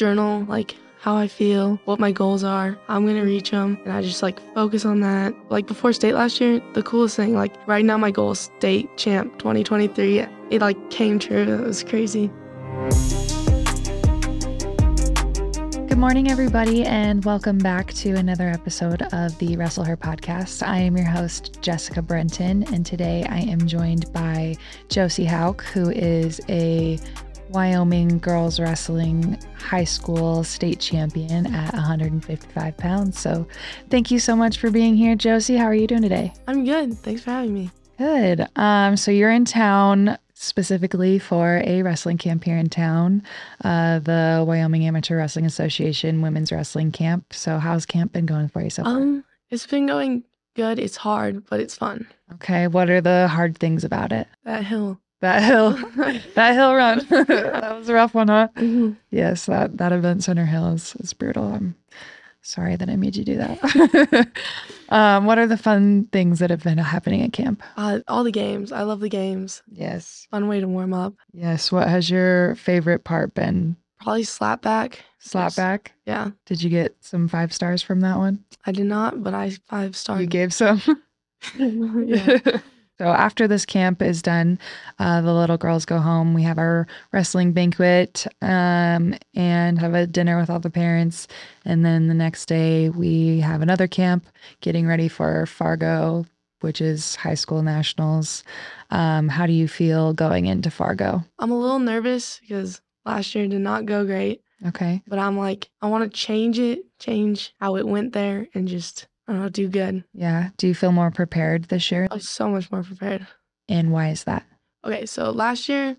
journal like how I feel, what my goals are. I'm gonna reach them, and I just like focus on that. Like before state last year, the coolest thing, like right now, my goal is state champ 2023. It like came true. It was crazy. Good morning, everybody, and welcome back to another episode of the Wrestle Her podcast. I am your host, Jessica Brenton, and today I am joined by Josie Houk, who is a Wyoming girls wrestling high school state champion at 155 pounds. So, thank you so much for being here, Josie. How are you doing today? I'm good. Thanks for having me. Good. Um, so you're in town specifically for a wrestling camp here in town, uh, the Wyoming Amateur Wrestling Association Women's Wrestling Camp. So, how's camp been going for you so far? Um, it's been going good. It's hard, but it's fun. Okay. What are the hard things about it? That hill. That hill, that hill run. that was a rough one, huh? Mhm. Yes, that that event center hill is, is brutal. I'm sorry that I made you do that. um, what are the fun things that have been happening at camp? Uh, all the games. I love the games. Yes. Fun way to warm up. Yes. What has your favorite part been? Probably slap back. Slapback. Yeah. Did you get some five stars from that one? I did not, but I five stars. You gave some. yeah. So after this camp is done, uh, the little girls go home. We have our wrestling banquet um, and have a dinner with all the parents. And then the next day, we have another camp getting ready for Fargo, which is high school nationals. Um, how do you feel going into Fargo? I'm a little nervous because last year did not go great, Okay. but I'm like, I want to change it, change how it went there, and just, I don't do good. Yeah. Do you feel more prepared this year? I was so much more prepared. And why is that? Okay, so last year,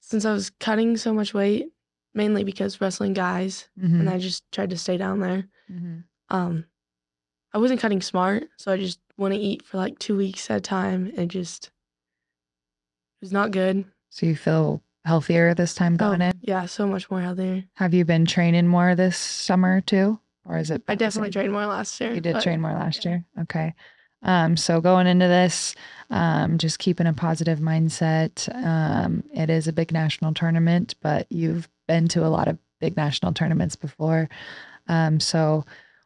since I was cutting so much weight, mainly because wrestling guys, Mhm. and I just tried to stay down there, Mhm. um, I wasn't cutting smart, so I just wouldn't eat for like two weeks at a time. and just it was not good. So you feel healthier this time going Oh, in? Yeah, so much more healthier. Have you been training more this summer too? Or is it? I definitely trained more last year. You did but train more last yeah. year. Okay. Um, so going into this, um, just keeping a positive mindset. Um, it is a big national tournament, but you've been to a lot of big national tournaments before. Um, so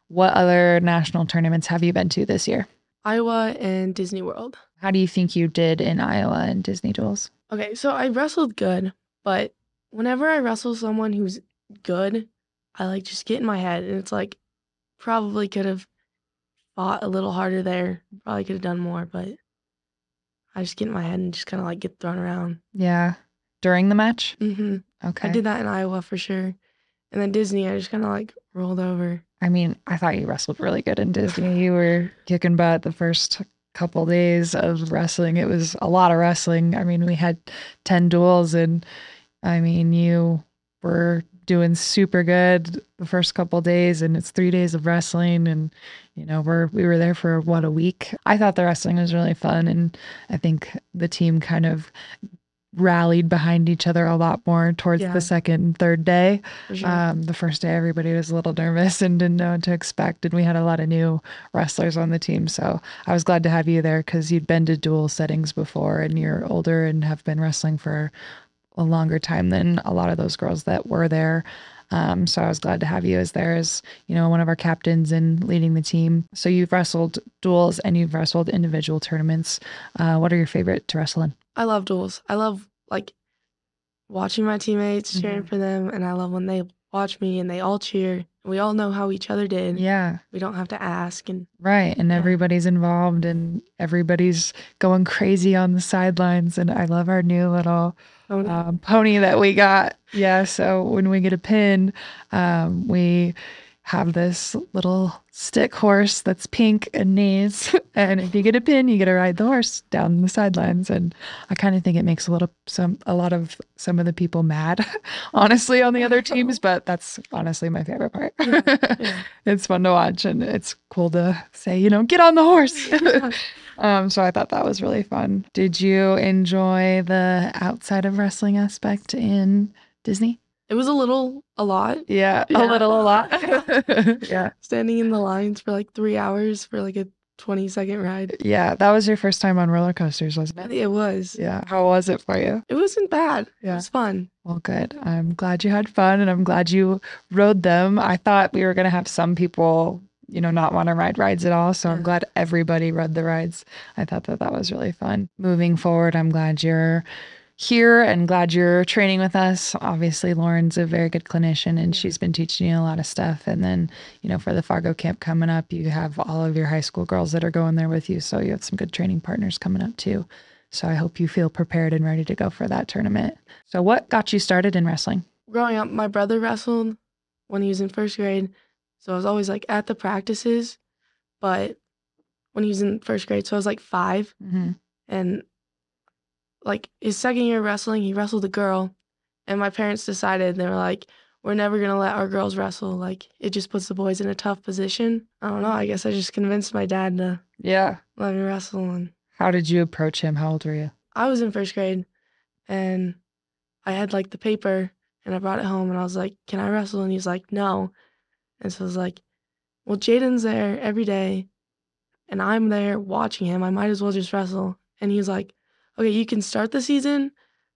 what other national tournaments have you been to this year? Iowa and Disney World. How do you think you did in Iowa and Disney duals? Okay, so I wrestled good, but whenever I wrestle someone who's good, I like just get in my head and it's like probably could have fought a little harder there. Probably could have done more, but I just get in my head and just kind of like get thrown around. Yeah. During the match? hmm Okay. I did that in Iowa for sure. And then Disney, I just kind of like rolled over. I mean, I thought you wrestled really good in Disney. You were kicking butt the first couple days of wrestling. It was a lot of wrestling. I mean, we had 10 duals, and I mean, you were doing super good the first couple days, and it's three days of wrestling. And, you know, we're, we were there for what, a week? I thought the wrestling was really fun. And I think the team kind of rallied behind each other a lot more towards Yeah. the second and third day. Sure. Um, the first day, everybody was a little nervous and didn't know what to expect. And we had a lot of new wrestlers on the team. So I was glad to have you there because you'd been to dual settings before and you're older and have been wrestling for a longer time than a lot of those girls that were there. Um, so I was glad to have you as there as, you know, one of our captains and leading the team. So you've wrestled duals and you've wrestled individual tournaments. Uh, what are your favorite to wrestle in? I love duals. I love like watching my teammates, cheering Mhm. for them, and I love when they watch me and they all cheer. We all know how each other did. Yeah. We don't have to ask. And Right. And Yeah. everybody's involved and everybody's going crazy on the sidelines. And I love our new little um, pony that we got. Yeah. So when we get a pin, um, we have this little stick horse that's pink and knees. and if you get a pin, you get to ride the horse down the sidelines. And I kind of think it makes a little some a lot of some of the people mad, honestly, on the other teams. But that's honestly my favorite part. yeah. it's fun to watch and it's cool to say, you know, get on the horse. um, so I thought that was really fun. Did you enjoy the outside of wrestling aspect in Disney? It was a little, a lot. Yeah, Yeah. a little, a lot. yeah. Standing in the lines for like three hours for like a 20 second ride. Yeah, that was your first time on roller coasters, wasn't it? It was. Yeah. How was it for you? It wasn't bad. Yeah. It was fun. Well, good. I'm glad you had fun and I'm glad you rode them. I thought we were going to have some people, you know, not want to ride rides at all. So I'm glad everybody rode the rides. I thought that that was really fun. Moving forward, I'm glad you're here and glad you're training with us. Obviously, Lauren's a very good clinician and she's been teaching you a lot of stuff. And then, you know, for the Fargo camp coming up, you have all of your high school girls that are going there with you. So you have some good training partners coming up too. So I hope you feel prepared and ready to go for that tournament. So, what got you started in wrestling? Growing up, my brother wrestled when he was in first grade. So I was always like at the practices. But when he was in first grade, so I was like five. Mm-hmm. And like his second year of wrestling, he wrestled a girl. And my parents decided, they were like, we're never going to let our girls wrestle. Like, it just puts the boys in a tough position. I don't know. I guess I just convinced my dad to Yeah. let me wrestle. And How did you approach him? How old were you? I was in first grade and I had like the paper and I brought it home and I was like, Can I wrestle? And he's like, No. And so I was like, Well, Jaden's there every day and I'm there watching him. I might as well just wrestle. And he's like, Okay, you can start the season,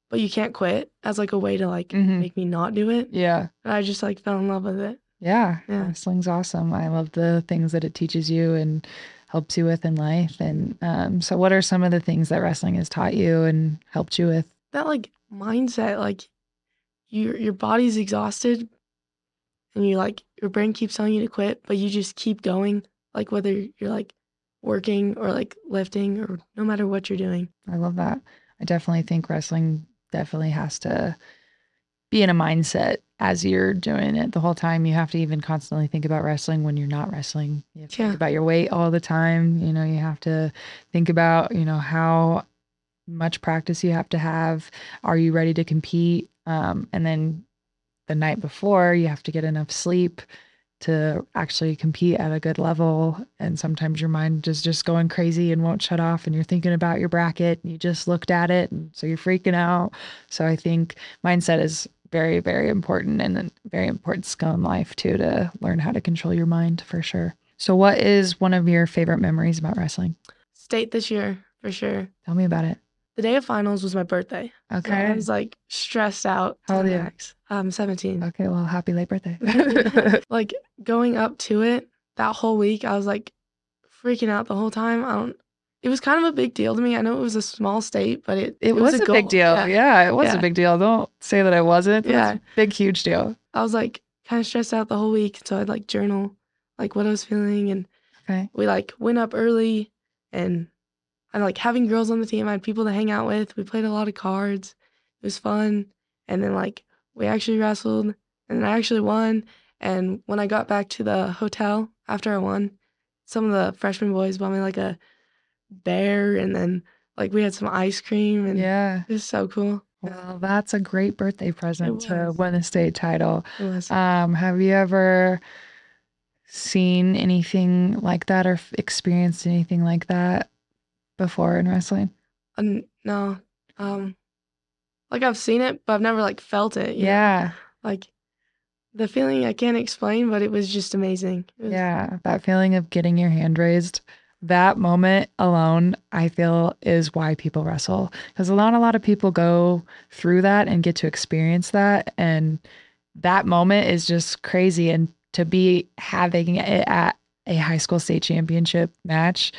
but you can't quit as like a way to like Mhm. make me not do it. Yeah. And I just like fell in love with it. Yeah. Yeah. Wrestling's awesome. I love the things that it teaches you and helps you with in life. And um, so, what are some of the things that wrestling has taught you and helped you with? That like mindset, like your your body's exhausted and you like your brain keeps telling you to quit, but you just keep going, like whether you're like working or like lifting or no matter what you're doing. I love that. I definitely think wrestling definitely has to be in a mindset as you're doing it the whole time. You have to even constantly think about wrestling when you're not wrestling. You have to Yeah. think about your weight all the time. You know, you have to think about, you know, how much practice you have to have. Are you ready to compete? Um, and then the night before, you have to get enough sleep to actually compete at a good level. And sometimes your mind is just going crazy and won't shut off, and you're thinking about your bracket. And you just looked at it, and so you're freaking out. So I think mindset is very, very important and a very important skill in life too to learn how to control your mind for sure. So, what is one of your favorite memories about wrestling? State this year for sure. Tell me about it. The day of finals was my birthday. So I was like stressed out. How old are. Um, 17. Okay. Well, happy late birthday. like going up to it that whole week, I was like freaking out the whole time. I don't. It was kind of a big deal to me. I know it was a small state, but it It, was, a, goal. big deal. Yeah, Yeah. it was a big deal. Don't say that it wasn't. It was Yeah. a big, huge deal. I was like kind of stressed out the whole week, so I'd like journal like what I was feeling, and Okay. we like went up early, and I like having girls on the team. I had people to hang out with. We played a lot of cards. It was fun, and then like we actually wrestled, and I actually won. And when I got back to the hotel after I won, some of the freshman boys bought me like a bear, and then like we had some ice cream, and Yeah. it was so cool. Well, that's a great birthday present to win a state title. Um, have you ever seen anything like that or f- experienced anything like that before in wrestling? Uh, no, um, like I've seen it, but I've never like felt it. you know? Yeah. like the feeling I can't explain, but it was just amazing. Was- Yeah. That feeling of getting your hand raised, that moment alone, I feel is why people wrestle. Because not a lot of people go through that and get to experience that. And that moment is just crazy. And to be having it at a high school state championship match,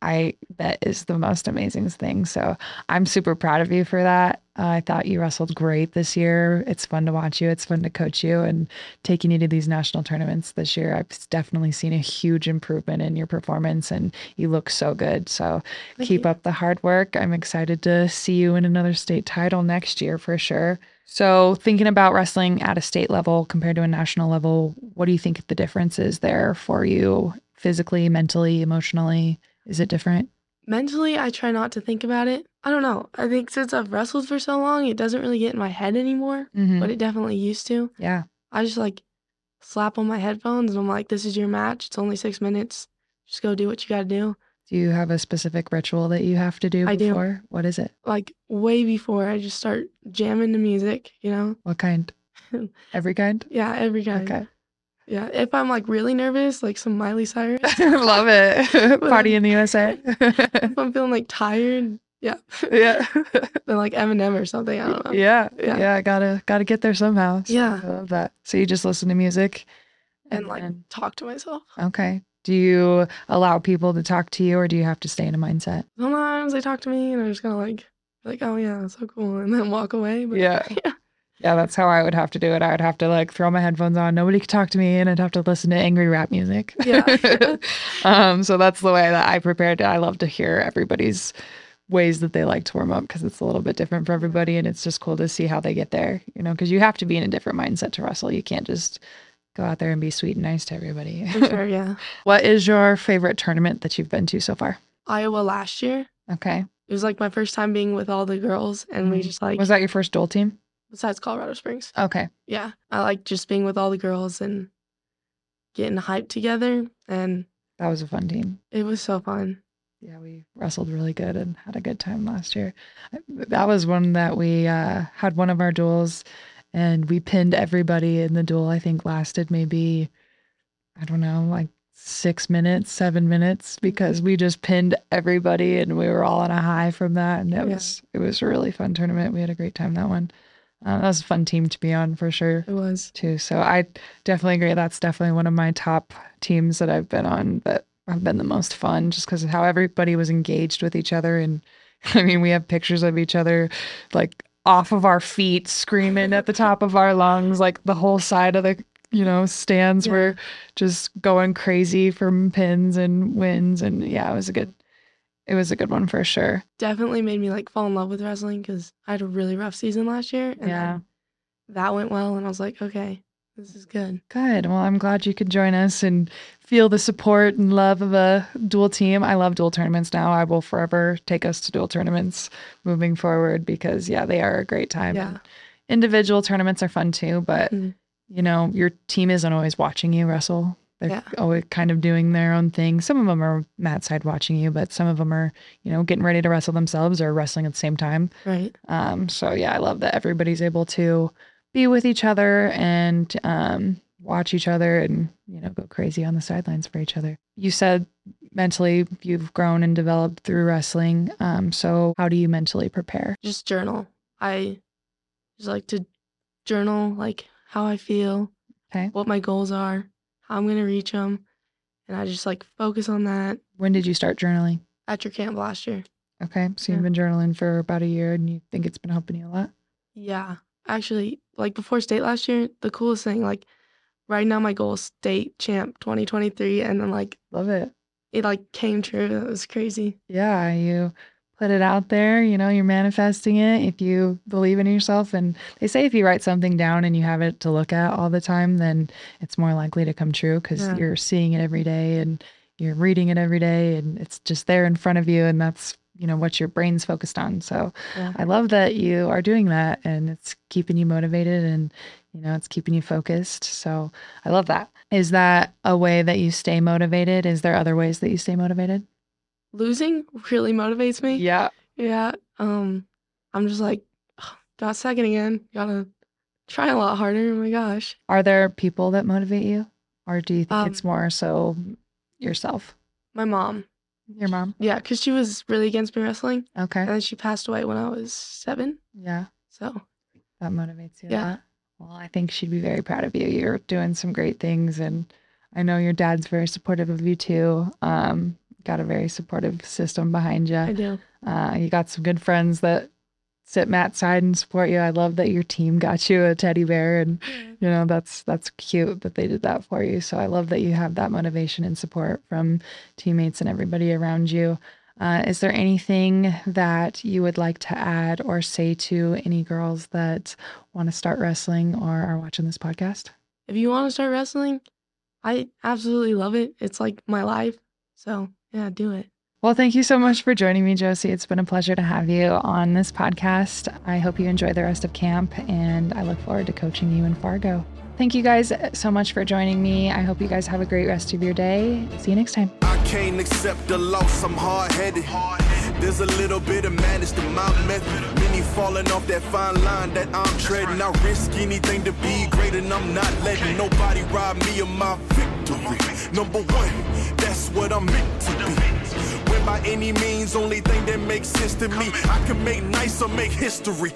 I bet is the most amazing thing. So I'm super proud of you for that. Uh, I thought you wrestled great this year. It's fun to watch you. It's fun to coach you and taking you to these national tournaments this year. I've definitely seen a huge improvement in your performance and you look so good. So Thank keep you. up the hard work. I'm excited to see you in another state title next year for sure. So, thinking about wrestling at a state level compared to a national level, what do you think the difference is there for you physically, mentally, emotionally? Is it different? Mentally, I try not to think about it. I don't know. I think since I've wrestled for so long, it doesn't really get in my head anymore, Mhm. but it definitely used to. Yeah. I just like slap on my headphones and I'm like, this is your match. It's only six minutes. Just go do what you got to do. Do you have a specific ritual that you have to do I do. before? What is it? Like way before I just start jamming the music, you know? What kind? Every kind? Yeah, every kind. Okay. Yeah, if I'm like really nervous, like some Miley Cyrus. Love it. Party in the USA. if I'm feeling like tired, yeah, yeah. then like Eminem or something. I don't know. Yeah. Yeah. Yeah. Gotta gotta get there somehow. So Yeah. I love that. So you just listen to music And like then- talk to myself. okay. Do you allow people to talk to you or do you have to stay in a mindset? Sometimes they talk to me and I'm just of like, like, oh yeah, so cool, and then walk away. But Yeah. yeah, Yeah, that's how I would have to do it. I would have to like throw my headphones on. Nobody could talk to me, and I'd have to listen to angry rap music. Yeah. um. So that's the way that I prepared. It. I love to hear everybody's ways that they like to warm up because it's a little bit different for everybody, and it's just cool to see how they get there. You know, because you have to be in a different mindset to wrestle. You can't just go out there and be sweet and nice to everybody. for sure. Yeah, what is your favorite tournament that you've been to so far? Iowa last year. Okay. It was like my first time being with all the girls, and we Mhm. just like Was that your first dual team? Besides Colorado Springs. Okay. Yeah, I like just being with all the girls and getting hyped together, and That was a fun team. it was so fun. Yeah, we wrestled really good and had a good time last year. That was one that we uh, had one of our duals and we pinned everybody in the dual. I think lasted maybe, I don't know, like six minutes, seven minutes because we just pinned everybody and we were all on a high from that. And it Yeah. was, it was a really fun tournament. We had a great time that one. Uh, that was a fun team to be on for sure It was. too. So I definitely agree. That's definitely one of my top teams that I've been on that have been the most fun just because of how everybody was engaged with each other. And I mean, we have pictures of each other like off of our feet, screaming at the top of our lungs, like the whole side of the you know stands Yeah. were just going crazy from pins and wins and yeah it was a good it was a good one for sure Definitely made me like fall in love with wrestling because I had a really rough season last year, and Yeah. that went well, and I was like, okay, this is good. Good. Well, I'm glad you could join us and feel the support and love of a dual team. I love dual tournaments now. I will forever take us to dual tournaments moving forward because, yeah, they are a great time. Yeah. And individual tournaments are fun too, but, Mhm. you know, your team isn't always watching you wrestle. They're Yeah. always kind of doing their own thing. Some of them are mat side watching you, but some of them are, you know, getting ready to wrestle themselves or wrestling at the same time. Right. Um, so yeah, I love that everybody's able to be with each other and um, watch each other and you know go crazy on the sidelines for each other. You said mentally you've grown and developed through wrestling. Um, so how do you mentally prepare? Just journal. I just like to journal like how I feel, Okay. what my goals are, how I'm gonna reach them, and I just like focus on that. When did you start journaling? At your camp last year. Okay, so you've been journaling for about a year, and you think it's been helping you a lot. Yeah. Actually, like before state last year, the coolest thing, like right now my goal is state champ 2023 and then like Love it. it like came true. It was crazy. Yeah, you put it out there, you know, you're manifesting it if you believe in yourself. And they say if you write something down and you have it to look at all the time, then it's more likely to come true because Yeah. you're seeing it every day and you're reading it every day and it's just there in front of you. And that's, you know, what your brain's focused on. So Yeah. I love that you are doing that and it's keeping you motivated and, you know, it's keeping you focused. So I love that. Is that a way that you stay motivated? Is there other ways that you stay motivated? Losing really motivates me. Yeah. Yeah. Um I'm just like "Ugh, got second again. Gotta try a lot harder. Oh my gosh. Are there people that motivate you? Or do you think Um, it's more so yourself? My mom. Your mom? Yeah, because she was really against me wrestling. Okay. And then she passed away when I was seven. Yeah. So That motivates you a Yeah. lot. Well, I think she'd be very proud of you. You're doing some great things and I know your dad's very supportive of you too. Um, got a very supportive system behind you. I do. Uh, you got some good friends that sit Matt's side and support you. I love that your team got you a teddy bear and you know that's that's cute that they did that for you so i love that you have that motivation and support from teammates and everybody around you uh, is there anything that you would like to add or say to any girls that want to start wrestling or are watching this podcast If you want to start wrestling, I absolutely love it. It's like my life. So yeah, do it. well thank you so much for joining me josie it's been a pleasure to have you on this podcast i hope you enjoy the rest of camp and i look forward to coaching you in fargo thank you guys so much for joining me i hope you guys have a great rest of your day see you next time I can't accept the loss, I'm hard headed. There's a little bit of madness to my method. Many falling off that fine line that I'm treading. I risk anything to be great, and I'm not letting nobody rob me of my victory. Number one, that's what I'm meant to be. When by any means, only thing that makes sense to me, I can make nice or make history.